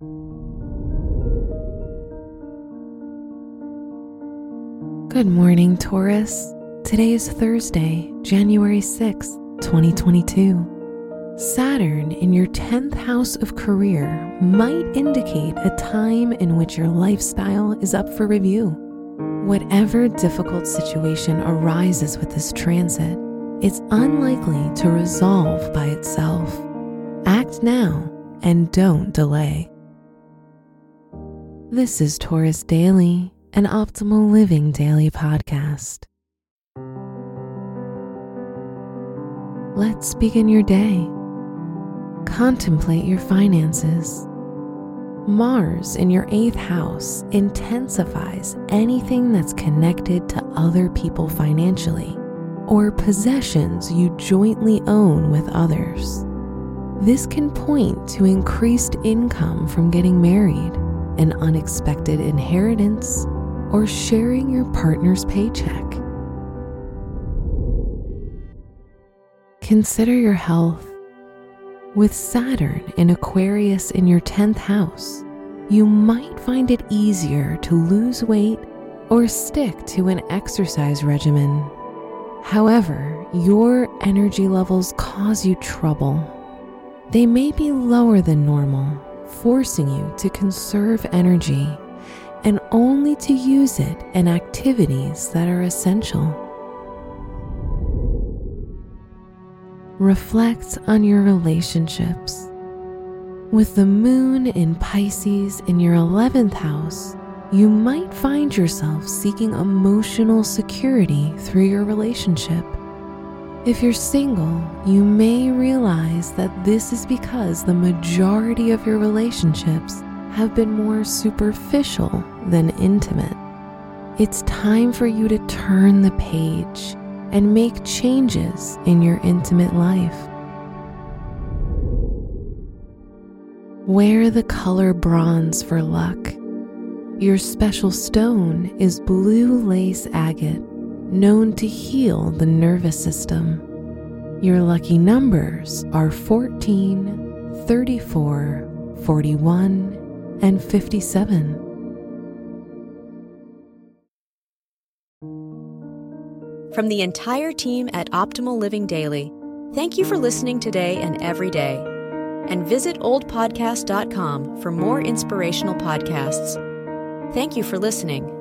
Good morning, Taurus. Today is Thursday, January 6th, 2022. Saturn in your 10th house of career might indicate a time in which your lifestyle is up for review. Whatever difficult situation arises with this transit, it's unlikely to resolve by itself. Act now and don't delay. This is Taurus Daily an optimal living daily podcast. Let's begin your day. Contemplate your finances. Mars in your eighth house intensifies anything that's connected to other people financially or possessions you jointly own with others. This can point to increased income from getting married, an unexpected inheritance, or sharing your partner's paycheck. Consider your health. With Saturn in Aquarius in your 10th house, you might find it easier to lose weight or stick to an exercise regimen. However, your energy levels cause you trouble. They may be lower than normal, forcing you to conserve energy and only to use it in activities that are essential. Reflect on your relationships. With the moon in Pisces in your 11th house, you might find yourself seeking emotional security through your relationship. If you're single, you may realize that this is because the majority of your relationships have been more superficial than intimate. It's time for you to turn the page and make changes in your intimate life. Wear the color bronze for luck. Your special stone is blue lace agate, known to heal the nervous system. Your lucky numbers are 14, 34, 41, and 57. From the entire team at Optimal Living Daily, thank you for listening today and every day. And visit oldpodcast.com for more inspirational podcasts. Thank you for listening.